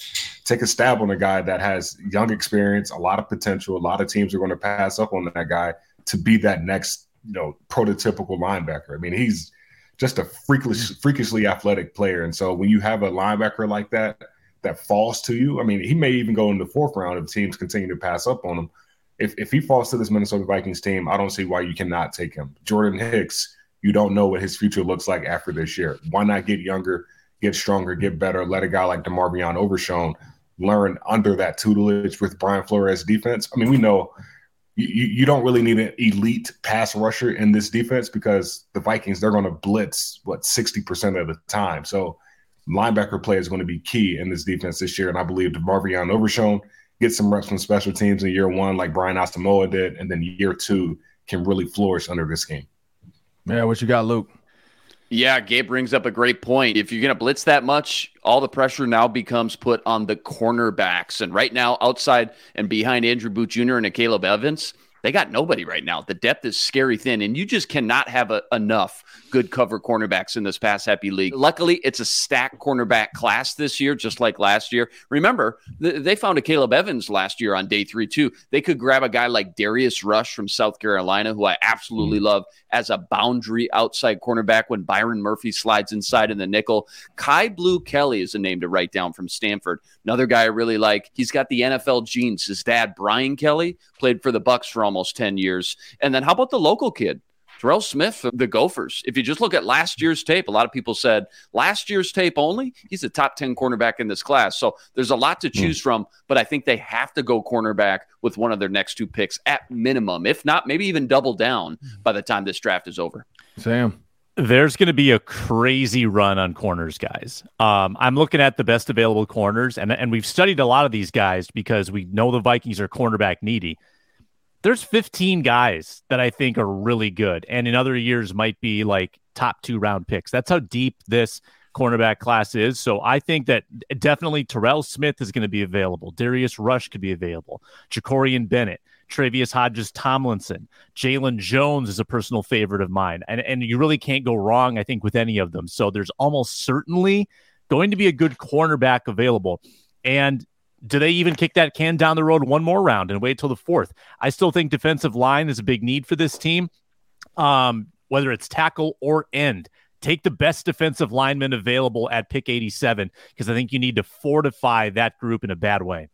take a stab on a guy that has young experience, a lot of potential. A lot of teams are going to pass up on that guy to be that next, you know, prototypical linebacker. I mean, he's just a freakish, freakishly athletic player. And so when you have a linebacker like that that falls to you, I mean, he may even go in the fourth round if teams continue to pass up on him. If if he falls to this Minnesota Vikings team, I don't see why you cannot take him. Jordan Hicks, you don't know what his future looks like after this year. Why not get younger, get stronger, get better, let a guy like DeMarvion Overshown learn under that tutelage with Brian Flores defense. I mean, we know you, you don't really need an elite pass rusher in this defense because the Vikings they're going to blitz what 60% of the time. So linebacker play is going to be key in this defense this year. And I believe DeMarvion Overshown get some reps from special teams in year one, like Brian Asamoah did, and then year two can really flourish under this game. Yeah, what you got, Luke? Yeah, Gabe brings up a great point. If you're going to blitz that much, all the pressure now becomes put on the cornerbacks. And right now, outside and behind Andrew Booth Jr. and Akayleb Evans, they got nobody right now. The depth is scary thin, and you just cannot have a, enough good cover cornerbacks in this pass happy league. Luckily, it's a stacked cornerback class this year, just like last year. Remember, th- they found a Akayleb Evans last year on day three, too. They could grab a guy like Darius Rush from South Carolina, who I absolutely mm-hmm. love as a boundary outside cornerback when Byron Murphy slides inside in the nickel. Kyu Blue Kelly is a name to write down from Stanford. Another guy I really like. He's got the NFL genes. His dad, Brian Kelly, played for the Bucks for almost 10 years. And then how about the local kid? Terrell Smith, the Gophers. If you just look at last year's tape, a lot of people said last year's tape only, he's a top 10 cornerback in this class. So there's a lot to hmm. choose mm. from, but I think they have to go cornerback with one of their next two picks at minimum. If not, maybe even double down by the time this draft is over. Sam. There's going to be a crazy run on corners, guys. Um, I'm looking at the best available corners, and, and we've studied a lot of these guys because we know the Vikings are cornerback needy there's 15 guys that I think are really good, and in other years might be like top two round picks. That's how deep this cornerback class is. So I think that definitely Terrell Smith is going to be available. Darius Rush could be available. Jakorian Bennett, Tre'Vius Hodges Tomlinson, Jalen Jones is a personal favorite of mine. And, and you really can't go wrong, I think, with any of them. So there's almost certainly going to be a good cornerback available. And do they even kick that can down the road one more round and wait till the fourth? I still think defensive line is a big need for this team, um, whether it's tackle or end. Take the best defensive lineman available at pick 87 because I think you need to fortify that group in a bad way.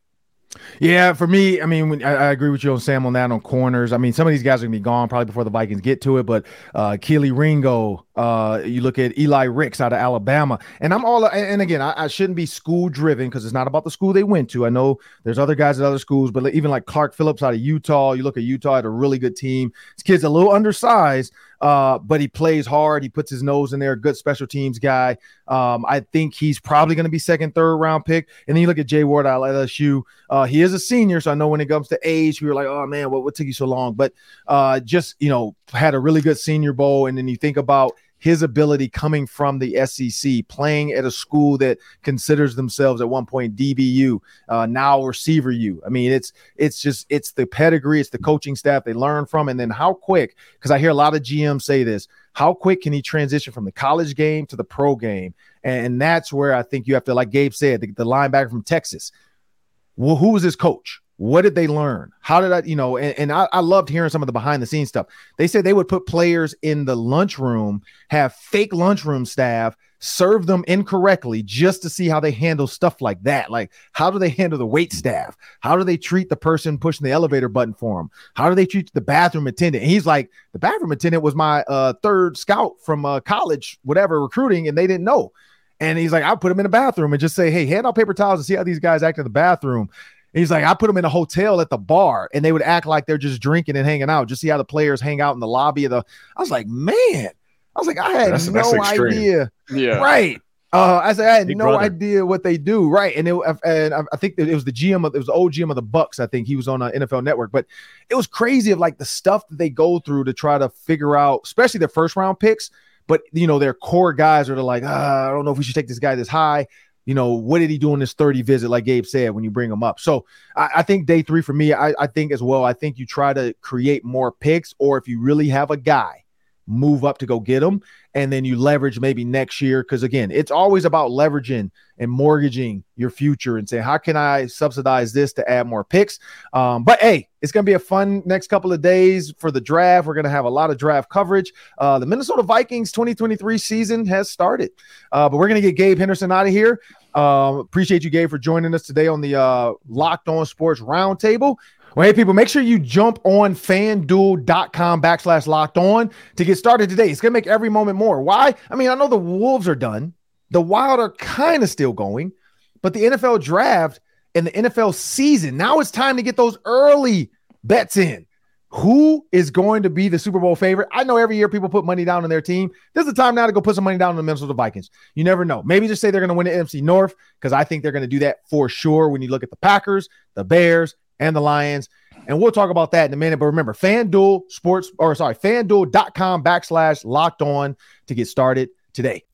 Yeah, for me, I mean, when, I, I, agree with you on Sam on that on corners. I mean, some of these guys are gonna be gone probably before the Vikings get to it. But uh, Kelee Ringo, uh, you look at Eli Ricks out of Alabama, and I'm all. And again, I, I shouldn't be school driven because it's not about the school they went to. I know there's other guys at other schools, but even like Clark Phillips out of Utah, you look at Utah had a really good team. This kid's a little undersized, uh, but he plays hard. He puts his nose in there. Good special teams guy. Um, I think he's probably going to be second, third round pick. And then you look at Jay Ward out of LSU. Uh, he is a senior, so I know when it comes to age, we were like, oh man, what, what took you so long? But uh, just you know, had a really good Senior Bowl. And then you think about his ability coming from the SEC, playing at a school that considers themselves at one point DBU, uh, now receiver U. I mean, it's it's just it's the pedigree, it's the coaching staff they learn from, and then how quick? Because I hear a lot of GMs say this: how quick can he transition from the college game to the pro game? And that's where I think you have to, like Gabe said, the, the linebacker from Texas. Well, who was his coach? What did they learn? How did I, you know, and, and I, I, loved hearing some of the behind the scenes stuff. They said they would put players in the lunchroom, have fake lunchroom staff, serve them incorrectly just to see how they handle stuff like that. Like, how do they handle the wait staff? How do they treat the person pushing the elevator button for them? How do they treat the bathroom attendant? And he's like, the bathroom attendant was my uh, third scout from uh, college, whatever, recruiting, and they didn't know. And he's like, I'll put him in the bathroom and just say, hey, hand out paper towels and see how these guys act in the bathroom. He's like, I put them in a hotel at the bar and they would act like they're just drinking and hanging out. Just see how the players hang out in the lobby of the. I was like, man, I was like, I had that's, no that's idea. Yeah. Right. Uh, I said I had Big no brother. idea what they do. Right. And it, and I think it was the GM of it was the old GM of the Bucks. I think he was on a NFL network, but it was crazy of like the stuff that they go through to try to figure out, especially their first round picks. But you know, their core guys are like, ah, I don't know if we should take this guy this high you know, what did he do in this 30 visit, like Gabe said, when you bring him up? So I, I think day three for me, I, I think as well, I think you try to create more picks, or if you really have a guy, move up to go get them. And then you leverage maybe next year. Cause again, it's always about leveraging and mortgaging your future and saying, how can I subsidize this to add more picks? Um, but hey, it's going to be a fun next couple of days for the draft. We're going to have a lot of draft coverage. Uh, the Minnesota Vikings 2023 season has started, uh, but we're going to get Gabe Henderson out of here. Um, appreciate you, Gabe, for joining us today on the uh, Locked On Sports Roundtable. Well, hey, people, make sure you jump on fanduel.com backslash locked on to get started today. It's going to make every moment more. Why? I mean, I know the Wolves are done, the Wild are kind of still going, but the NFL draft and the NFL season, now it's time to get those early bets in. Who is going to be the Super Bowl favorite? I know every year people put money down on their team. This is the time now to go put some money down on the Minnesota Vikings. You never know. Maybe just say they're going to win the NFC North because I think they're going to do that for sure when you look at the Packers, the Bears, and the Lions. And we'll talk about that in a minute. But remember, FanDuel Sports, or sorry, fanduel.com backslash locked on to get started today.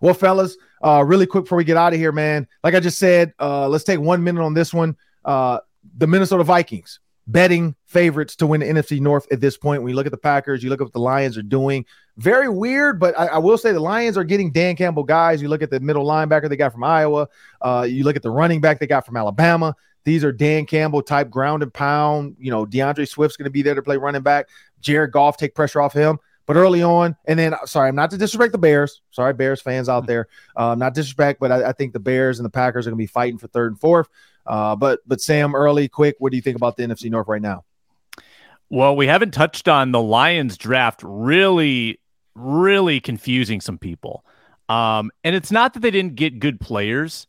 Well, fellas, uh, really quick before we get out of here, man. Like I just said, uh, let's take one minute on this one. Uh, the Minnesota Vikings betting favorites to win the NFC North at this point. When you look at the Packers, you look at what the Lions are doing. Very weird, but I, I will say the Lions are getting Dan Campbell guys. You look at the middle linebacker they got from Iowa. Uh, you look at the running back they got from Alabama. These are Dan Campbell type ground and pound. You know, D'Andre Swift's going to be there to play running back. Jared Goff take pressure off him. But early on, and then sorry, I'm not to disrespect the Bears. Sorry, Bears fans out there. Uh, not disrespect, but I, I, think the Bears and the Packers are going to be fighting for third and fourth. Uh, but but Sam, early, quick, what do you think about the NFC North right now? Well, we haven't touched on the Lions draft. Really, really confusing some people. Um, and it's not that they didn't get good players,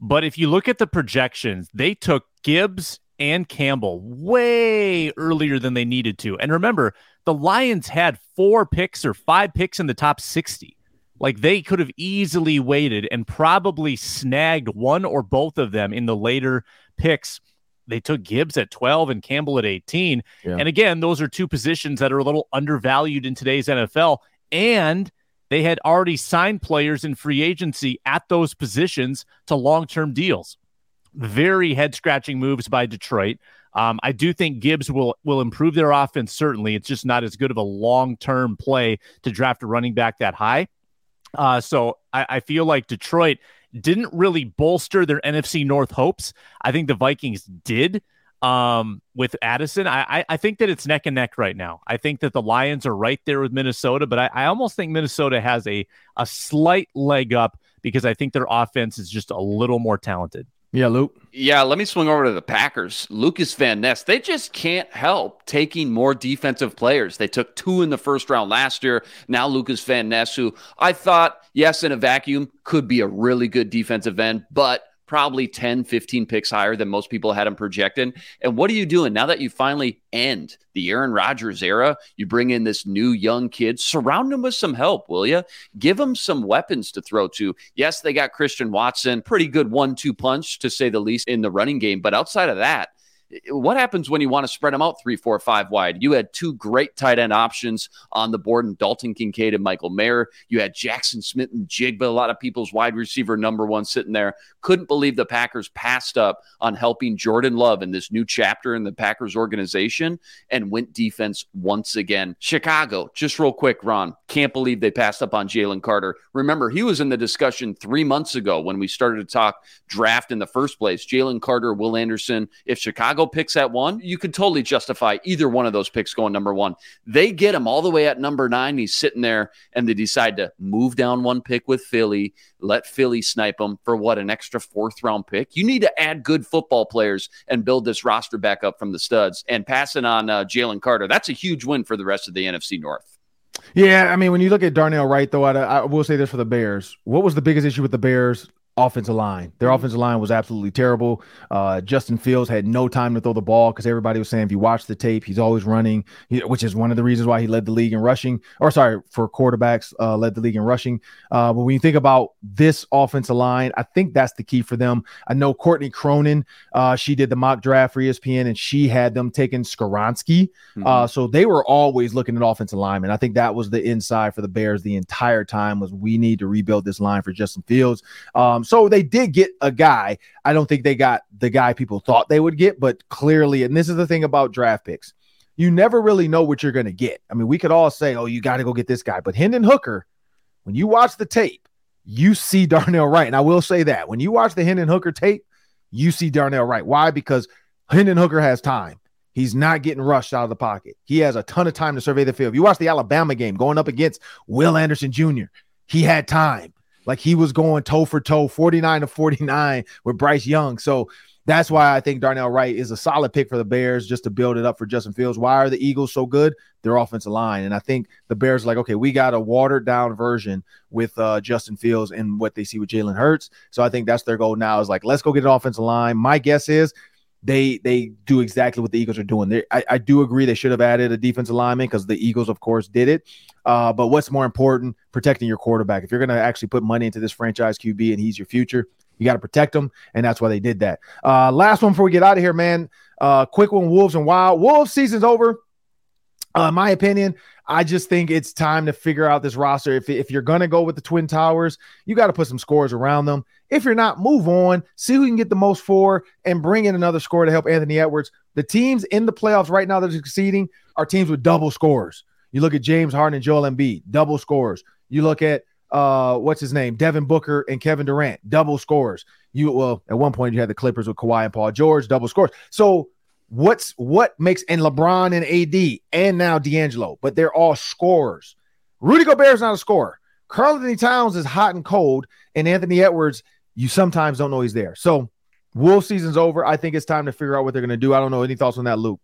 but if you look at the projections, they took Gibbs and Campbell way earlier than they needed to. And remember, the Lions had four picks or five picks in the top 60. Like they could have easily waited and probably snagged one or both of them in the later picks. They took Gibbs at 12 and Campbell at 18. Yeah. And again, those are two positions that are a little undervalued in today's NFL. And they had already signed players in free agency at those positions to long term deals. Very head scratching moves by Detroit. Um, I do think Gibbs will will improve their offense. Certainly, it's just not as good of a long term play to draft a running back that high. Uh, so I, I feel like Detroit didn't really bolster their NFC North hopes. I think the Vikings did um, with Addison. I, I, think that it's neck and neck right now. I think that the Lions are right there with Minnesota, but I, I almost think Minnesota has a, a slight leg up because I think their offense is just a little more talented. Yeah, Luke. Yeah, let me swing over to the Packers. Lucas Van Ness, they just can't help taking more defensive players. They took two in the first round last year. Now Lucas Van Ness, who I thought, yes, in a vacuum, could be a really good defensive end, but probably 10, 15 picks higher than most people had him projected. And what are you doing now that you finally end the Aaron Rodgers era? You bring in this new young kid, surround him with some help, will you? Give him some weapons to throw to. Yes, they got Christian Watson, pretty good one two punch to say the least in the running game. But outside of that, what happens when you want to spread them out three, four, five wide? You had two great tight end options on the board in Dalton Kincaid and Michael Mayer. You had Jackson Smith-Njigba, a lot of people's wide receiver number one sitting there. Couldn't believe the Packers passed up on helping Jordan Love in this new chapter in the Packers organization and went defense once again. Chicago, just real quick, Ron, can't believe they passed up on Jalen Carter. Remember, he was in the discussion three months ago when we started to talk draft in the first place. Jalen Carter, Will Anderson. If Chicago Picks at one, you could totally justify either one of those picks going number one. They get him all the way at number nine. He's sitting there, and they decide to move down one pick with Philly, let Philly snipe him for what an extra fourth round pick. You need to add good football players and build this roster back up from the studs. And passing on uh, Jalen Carter, that's a huge win for the rest of the NFC North. Yeah, I mean, when you look at Darnell Wright, though, I, I will say this for the Bears. What was the biggest issue with the Bears offensive line. Their mm-hmm. offensive line was absolutely terrible. Uh, Justin Fields had no time to throw the ball because everybody was saying if you watch the tape, he's always running, which is one of the reasons why he led the league in rushing. Or sorry, for quarterbacks, uh, led the league in rushing. Uh, but when you think about this offensive line, I think that's the key for them. I know Courtney Cronin, uh, she did the mock draft for ESPN, and she had them taking Skoronski. Mm-hmm. Uh, so they were always looking at offensive linemen. I think that was the inside for the Bears the entire time was we need to rebuild this line for Justin Fields. Um, um, so they did get a guy. I don't think they got the guy people thought they would get, but clearly, and this is the thing about draft picks, you never really know what you're going to get. I mean, we could all say, oh, you got to go get this guy, but Hendon Hooker, when you watch the tape, you see <laughs> Darnell Wright. And I will say that when you watch the Hendon Hooker tape, you see Darnell Wright. Why? Because Hendon Hooker has time. He's not getting rushed out of the pocket. He has a ton of time to survey the field. If you watch the Alabama game going up against Will Anderson Jr., he had time. Like he was going toe for toe, 49 to 49 with Bryce Young. So that's why I think Darnell Wright is a solid pick for the Bears just to build it up for Justin Fields. Why are the Eagles so good? Their offensive line. And I think the Bears are like, okay, we got a watered down version with uh, Justin Fields and what they see with Jalen Hurts. So I think that's their goal now is like, let's go get an offensive line. My guess is they they do exactly what the Eagles are doing. They, I, I do agree they should have added a defensive lineman because the Eagles, of course, did it. Uh, but what's more important, protecting your quarterback. If you're going to actually put money into this franchise QB and he's your future, you got to protect them, and that's why they did that. Uh, last one before we get out of here, man. Uh, quick one: Wolves and Wild. Wolves season's over. Uh, my opinion, I just think it's time to figure out this roster. If, if you're going to go with the Twin Towers, you got to put some scores around them. If you're not, move on, see who can get the most for, and bring in another score to help Anthony Edwards. The teams in the playoffs right now that are succeeding are teams with double scores. You look at James Harden and Joel Embiid, double scores. You look at uh, what's his name, Devin Booker and Kevin Durant, double scores. You well, at one point you had the Clippers with Kawhi and Paul George, double scores. So what's what makes and LeBron and AD and now D'Angelo, but they're all scorers. Rudy Gobert is not a scorer. Karl-Anthony Towns is hot and cold, and Anthony Edwards, you sometimes don't know he's there. So Wolf season's over. I think it's time to figure out what they're going to do. I don't know any thoughts on that, Luke.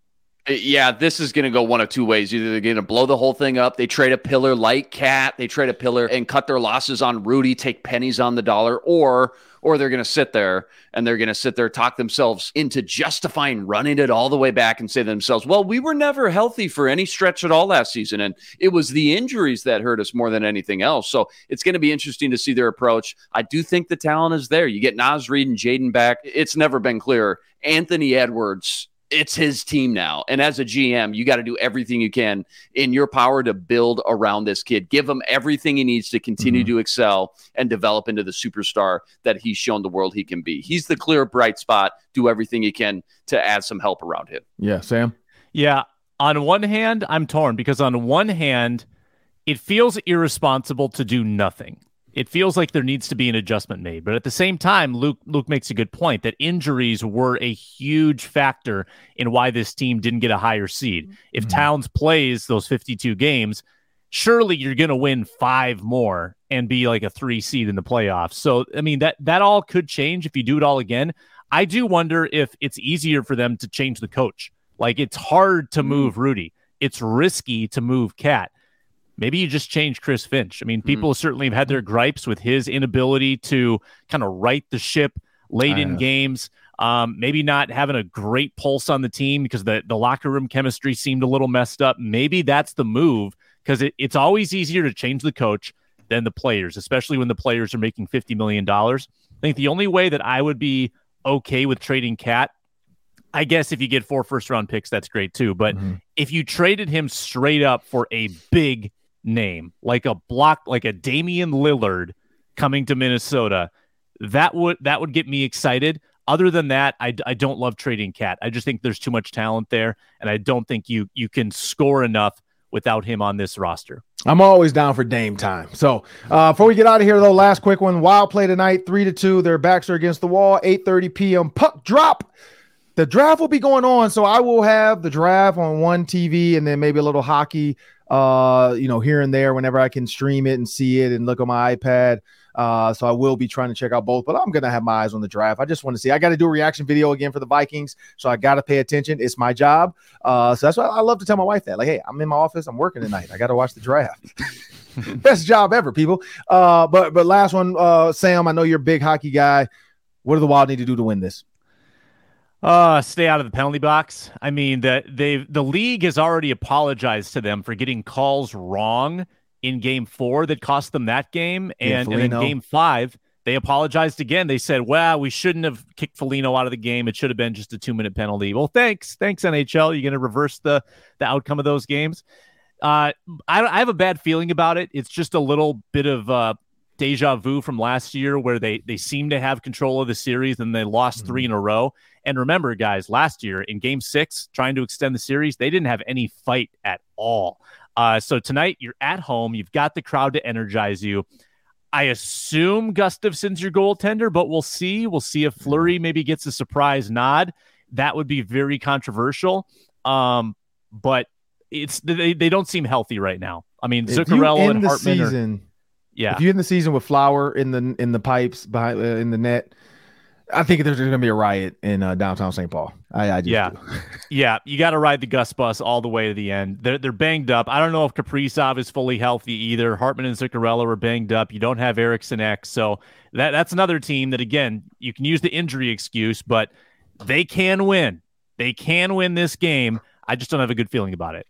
Uh, yeah, this is going to go one of two ways. Either they're going to blow the whole thing up, they trade a pillar like Cat, they trade a pillar and cut their losses on Rudy, take pennies on the dollar, or or they're going to sit there and they're going to sit there talk themselves into justifying running it all the way back and say to themselves, "Well, we were never healthy for any stretch at all last season, and it was the injuries that hurt us more than anything else." So it's going to be interesting to see their approach. I do think the talent is there. You get Naz Reid and Jaden back. It's never been clearer. Anthony Edwards it's his team now. And as a GM, you got to do everything you can in your power to build around this kid. Give him everything he needs to continue mm-hmm. to excel and develop into the superstar that he's shown the world he can be. He's the clear bright spot. Do everything you can to add some help around him. Yeah, Sam. Yeah. On one hand, I'm torn because on one hand, it feels irresponsible to do nothing it feels like there needs to be an adjustment made. But at the same time, Luke Luke makes a good point that injuries were a huge factor in why this team didn't get a higher seed. If mm-hmm. Towns plays those 52 games, surely you're going to win five more and be like a 3 seed in the playoffs. So I mean that that all could change if you do it all again. I do wonder if it's easier for them to change the coach. Like it's hard to mm. move Rudy. It's risky to move Cat maybe you just change Chris Finch. I mean, people mm certainly have had their gripes with his inability to kind of right the ship late in games. Um, maybe not having a great pulse on the team because the, the locker room chemistry seemed a little messed up. Maybe that's the move because it, it's always easier to change the coach than the players, especially when the players are making $50 million. I think the only way that I would be okay with trading Cat I guess if you get four first round picks, that's great too. But mm-hmm. if you traded him straight up for a big name, like a block, like a Damian Lillard coming to Minnesota, that would that would get me excited. Other than that, I, I don't love trading Cat. I just think there's too much talent there, and I don't think you you can score enough without him on this roster. I'm always down for Dame time. So uh, before we get out of here, though, last quick one: Wild play tonight, three to two. Their backs are against the wall. 8:30 p.m. Puck drop. The draft will be going on, so I will have the draft on one TV and then maybe a little hockey uh, you know, here and there whenever I can stream it and see it and look on my iPad. Uh, so I will be trying to check out both, but I'm gonna have my eyes on the draft. I just want to see. I got to do a reaction video again for the Vikings, so I got to pay attention. It's my job. Uh, so that's why I love to tell my wife that. Like, hey, I'm in my office. I'm working tonight. I got to watch the draft. <laughs> Best job ever, people. Uh, but but last one, uh, Sam. I know you're a big hockey guy. What do the Wild need to do to win this? Uh, stay out of the penalty box. I mean, that they the league has already apologized to them for getting calls wrong in game four that cost them that game. And, and in game five, they apologized again. They said, well, we shouldn't have kicked Foligno out of the game. It should have been just a two minute penalty. Well, thanks. Thanks, NHL. You're going to reverse the, the outcome of those games. Uh, I, I have a bad feeling about it. It's just a little bit of uh, deja vu from last year where they they seem to have control of the series and they lost mm-hmm. three in a row. And remember, guys, last year in game six, trying to extend the series, they didn't have any fight at all. Uh, so tonight, you're at home, you've got the crowd to energize you. I assume Gustavsson's your goaltender, but we'll see. We'll see if Fleury maybe gets a surprise nod. That would be very controversial. Um, but it's they, they don't seem healthy right now. I mean, Zuccarello and Hartman season, are, yeah. If you in the season with Flower in the in the pipes behind uh, in the net, I think there's going to be a riot in uh, downtown St. Paul. I, I yeah, <laughs> yeah. You got to ride the Gus bus all the way to the end. They're they're banged up. I don't know if Kaprizov is fully healthy either. Hartman and Zuccarello are banged up. You don't have Eriksson Ek, so that that's another team that again you can use the injury excuse, but they can win. They can win this game. I just don't have a good feeling about it.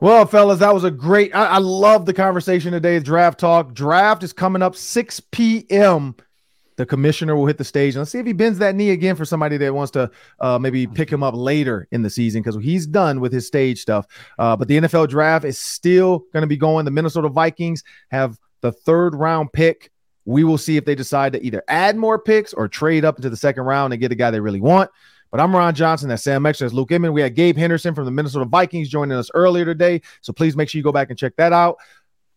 Well, fellas, that was a great. I, I love the conversation today. Draft talk. Draft is coming up 6 p.m the commissioner will hit the stage and let's see if he bends that knee again for somebody that wants to uh, maybe pick him up later in the season because he's done with his stage stuff. Uh, but the NFL draft is still going to be going. The Minnesota Vikings have the third round pick. We will see if they decide to either add more picks or trade up into the second round and get a guy they really want. But I'm Ron Johnson. That's Sam Ekstrom. That's Luke Inman. We had Gabe Henderson from the Minnesota Vikings joining us earlier today. So please make sure you go back and check that out.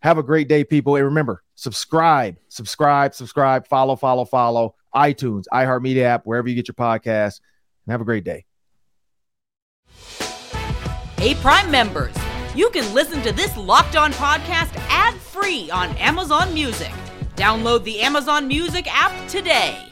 Have a great day, people. And remember, subscribe, subscribe, subscribe, follow, follow, follow, iTunes, iHeartMedia app, wherever you get your podcasts. And have a great day. Hey, Prime members, you can listen to this locked on podcast ad free on Amazon Music. Download the Amazon Music app today.